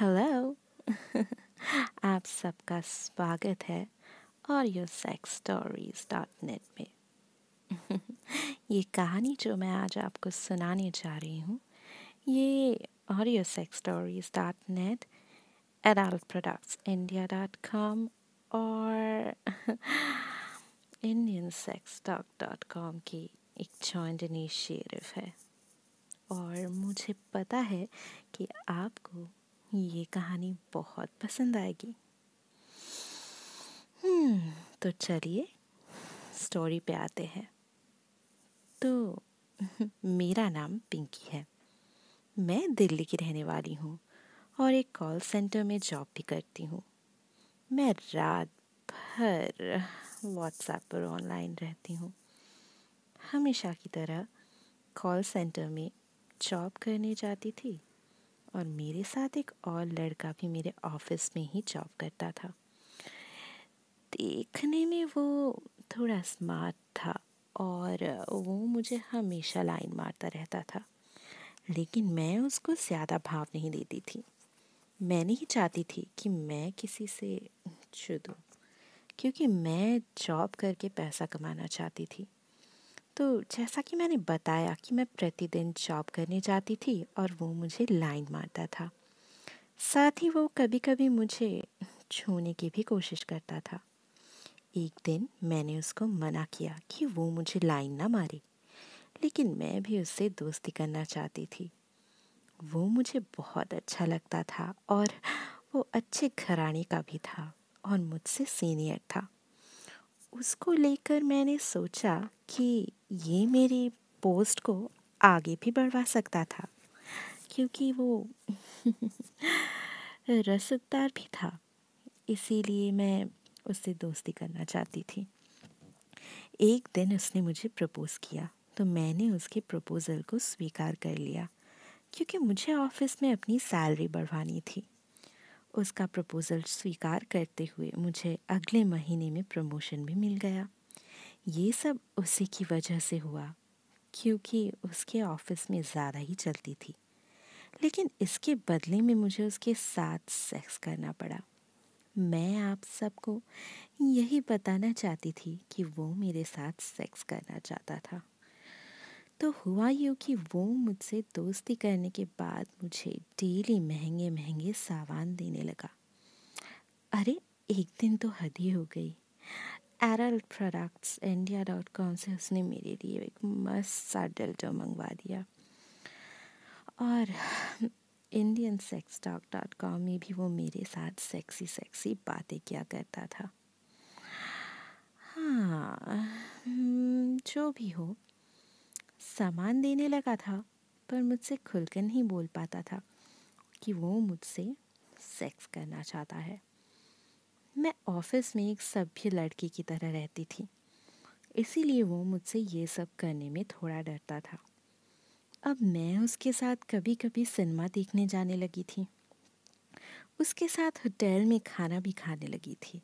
Hello आप सबका स्वागत है और your sex stories dot net में। ये कहानी जो मैं आज आपको सुनाने जा रही हूँ, ये audio sex stories dot net adult products India dot com और Indian sex talk dot com की एक जॉइंट इनिशिएटिव है। और मुझे पता है कि आपको ये कहानी बहुत पसंद आएगी। हम्म तो चलिए स्टोरी पे आते हैं। तो मेरा नाम पिंकी है। मैं दिल्ली की रहने वाली हूँ और एक कॉल सेंटर में जॉब भी करती हूँ। मैं रात भर व्हाट्सएप पर ऑनलाइन रहती हूँ। हमेशा की तरह कॉल सेंटर में जॉब करने जाती थी। और मेरे साथ एक और लड़का भी मेरे ऑफ़िस में ही जॉब करता था। देखने में वो थोड़ा स्मार्ट था और वो मुझे हमेशा लाइन मारता रहता था, लेकिन मैं उसको ज़्यादा भाव नहीं देती थी। मैं नहीं चाहती थी कि मैं किसी से छू क्योंकि मैं जॉब करके पैसा कमाना चाहती थी। तो जैसा कि मैंने बताया कि मैं प्रतिदिन जॉब करने जाती थी और वो मुझे लाइन मारता था। साथ ही वो कभी कभी मुझे छूने की भी कोशिश करता था। एक दिन मैंने उसको मना किया कि वो मुझे लाइन ना मारे, लेकिन मैं भी उससे दोस्ती करना चाहती थी। वो मुझे बहुत अच्छा लगता था और वो अच्छे घराने का भी था और मुझसे सीनियर था। उसको लेकर मैंने सोचा कि ये मेरी पोस्ट को आगे भी बढ़वा सकता था, क्योंकि वो रसदार भी था। इसीलिए मैं उससे दोस्ती करना चाहती थी। एक दिन उसने मुझे प्रपोज़ किया तो मैंने उसके प्रपोज़ल को स्वीकार कर लिया, क्योंकि मुझे ऑफ़िस में अपनी सैलरी बढ़वानी थी। उसका प्रपोज़ल स्वीकार करते हुए मुझे अगले महीने में प्रमोशन भी मिल गया। ये सब उसी की वजह से हुआ, क्योंकि उसके ऑफ़िस में ज़्यादा ही चलती थी। लेकिन इसके बदले में मुझे उसके साथ सेक्स करना पड़ा। मैं आप सबको यही बताना चाहती थी कि वो मेरे साथ सेक्स करना चाहता था। तो हुआ यूँ कि वो मुझसे दोस्ती करने के बाद मुझे डेली महँगे महँगे सामान देने लगा। अरे एक दिन तो हद ही हो गई। एरल प्रोडक्ट्स इंडिया डॉट कॉम से उसने मेरे लिए एक मस्त सा डेल्टो मंगवा दिया। और Indian sex talk dot com में भी वो मेरे साथ सेक्सी सेक्सी बातें किया करता था। हाँ हम्म, जो भी हो सामान देने लगा था, पर मुझसे खुलकर नहीं बोल पाता था कि वो मुझसे सेक्स करना चाहता है। मैं ऑफ़िस में एक सभ्य लड़की की तरह रहती थी, इसीलिए वो मुझसे ये सब करने में थोड़ा डरता था। अब मैं उसके साथ कभी कभी सिनेमा देखने जाने लगी थी। उसके साथ होटल में खाना भी खाने लगी थी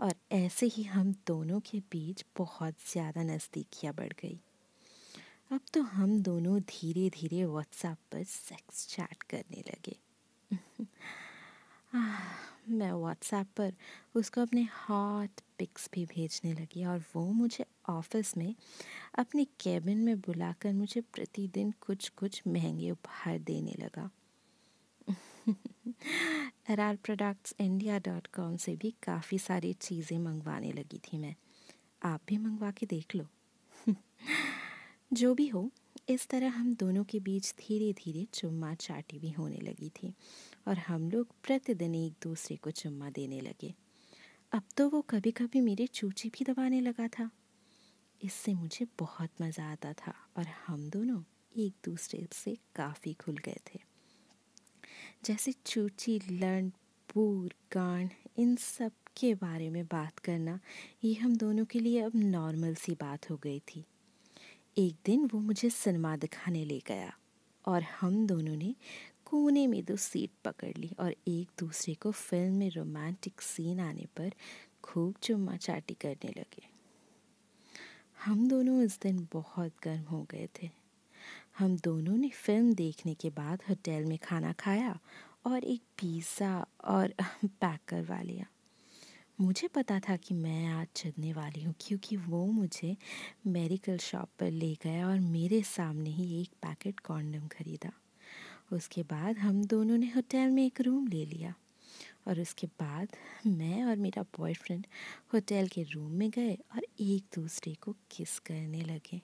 और ऐसे ही हम दोनों के बीच बहुत ज़्यादा नज़दीकियाँ बढ़ गई। अब तो हम दोनों धीरे धीरे व्हाट्सएप पर सेक्स चैट करने लगे। मैं व्हाट्सएप पर उसको अपने हॉट पिक्स भी भेजने लगी और वो मुझे ऑफ़िस में अपने कैबिन में बुलाकर मुझे प्रतिदिन कुछ कुछ महँगे उपहार देने लगा। एराल प्रोडक्ट्स इंडिया डॉट कॉम से भी काफ़ी सारी चीज़ें मंगवाने लगी थी मैं। आप भी मंगवा के देख लो। जो भी हो, इस तरह हम दोनों के बीच धीरे धीरे चुम्मा चाटी भी होने लगी थी और हम लोग प्रतिदिन एक दूसरे को चुम्मा देने लगे। अब तो वो कभी कभी मेरे चूची भी दबाने लगा था। इससे मुझे बहुत मज़ा आता था और हम दोनों एक दूसरे से काफ़ी खुल गए थे। जैसे चूची, लंड, बूर, गांड, इन सब के बारे में बात करना, ये हम दोनों के लिए अब नॉर्मल सी बात हो गई थी। एक दिन वो मुझे सिनेमा दिखाने ले गया और हम दोनों ने कोने में दो सीट पकड़ ली और एक दूसरे को फ़िल्म में रोमांटिक सीन आने पर खूब चुम्मा चाटी करने लगे। हम दोनों इस दिन बहुत गर्म हो गए थे। हम दोनों ने फ़िल्म देखने के बाद होटल में खाना खाया और एक पिज़्ज़ा और पैक करवा लिया। मुझे पता था कि मैं आज चलने वाली हूँ, क्योंकि वो मुझे मेडिकल शॉप पर ले गया और मेरे सामने ही एक पैकेट कॉन्डम ख़रीदा। उसके बाद हम दोनों ने होटल में एक रूम ले लिया और उसके बाद मैं और मेरा बॉयफ्रेंड होटल के रूम में गए और एक दूसरे को किस करने लगे।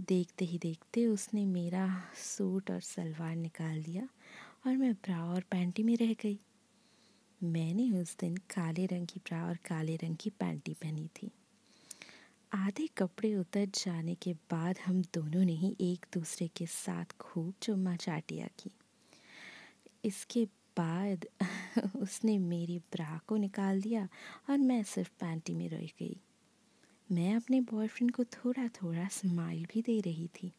देखते ही देखते उसने मेरा सूट और सलवार निकाल दिया और मैं ब्रा और पैंटी में रह गई। मैंने उस दिन काले रंग की ब्रा और काले रंग की पैंटी पहनी थी। आधे कपड़े उतर जाने के बाद हम दोनों ने ही एक दूसरे के साथ खूब चुम्मा चाटिया की। इसके बाद उसने मेरी ब्रा को निकाल दिया और मैं सिर्फ़ पैंटी में रह गई। मैं अपने बॉयफ्रेंड को थोड़ा थोड़ा स्माइल भी दे रही थी।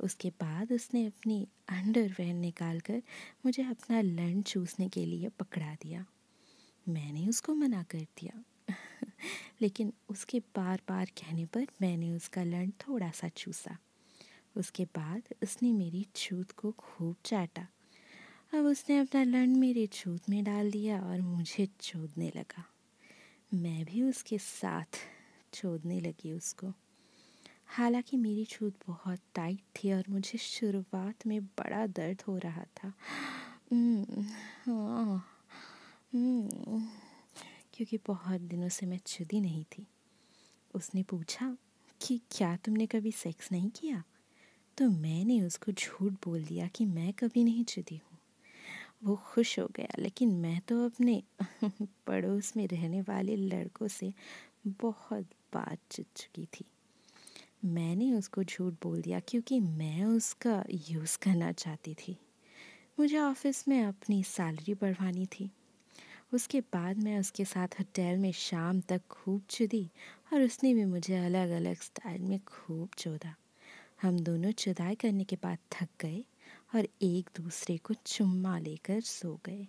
उसके बाद उसने अपनी अंडरवेयर निकाल कर मुझे अपना लंड चूसने के लिए पकड़ा दिया। मैंने उसको मना कर दिया। लेकिन उसके बार बार कहने पर मैंने उसका लंड थोड़ा सा चूसा। उसके बाद उसने मेरी छूत को खूब चाटा। अब उसने अपना लंड मेरे छूत में डाल दिया और मुझे चोदने लगा। मैं भी उसके साथ चोदने लगी उसको। हालाँकि मेरी छूत बहुत टाइट थी और मुझे शुरुआत में बड़ा दर्द हो रहा था। हम्म, हाँ, हम्म, क्योंकि बहुत दिनों से मैं चुदी नहीं थी। उसने पूछा कि क्या तुमने कभी सेक्स नहीं किया? तो मैंने उसको झूठ बोल दिया कि मैं कभी नहीं चुदी हूँ। वो खुश हो गया लेकिन मैं तो अपने पड़ोस में रहने वाले लड़कों से बहुत बात चुद चुकी थी। मैंने उसको झूठ बोल दिया क्योंकि मैं उसका यूज़ करना चाहती थी। मुझे ऑफ़िस में अपनी सैलरी बढ़वानी थी। उसके बाद मैं उसके साथ होटल में शाम तक खूब चुदी और उसने भी मुझे अलग अलग स्टाइल में खूब चोदा। हम दोनों चुदाई करने के बाद थक गए और एक दूसरे को चुम्मा लेकर सो गए।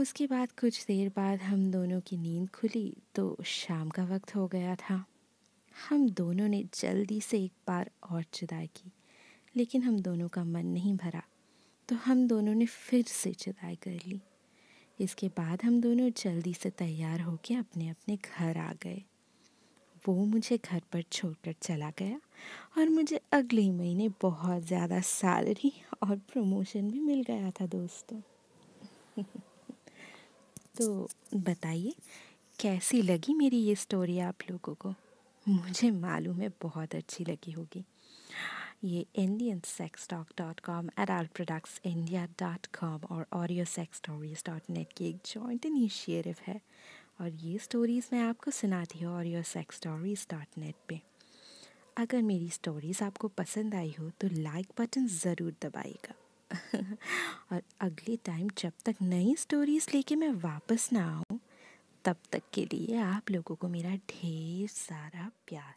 उसके बाद कुछ देर बाद हम दोनों की नींद खुली तो शाम का वक्त हो गया था। हम दोनों ने जल्दी से एक बार और जुदाई की, लेकिन हम दोनों का मन नहीं भरा। तो हम दोनों ने फिर से जुदाई कर ली। इसके बाद हम दोनों जल्दी से तैयार होकर अपने अपने घर आ गए। वो मुझे घर पर छोड़कर चला गया और मुझे अगले महीने बहुत ज़्यादा सैलरी और प्रमोशन भी मिल गया था दोस्तों। तो बताइए, कैसी लगी मेरी ये स्टोरी आप लोगों को? मुझे मालूम है, बहुत अच्छी लगी होगी। ये Indian sex talk dot com adult products India dot com और audio sex stories dot net की एक जॉइंट इनिशिएटिव है। और ये स्टोरीज़ मैं आपको सुनाती हूँ audio sex stories dot net पर अगर मेरी स्टोरीज़ आपको पसंद आई हो तो लाइक बटन ज़रूर दबाइएगा। और अगले टाइम जब तक नई स्टोरीज़ लेके मैं वापस ना आऊँ। तब तक के लिए आप लोगों को मेरा ढेर सारा प्यार।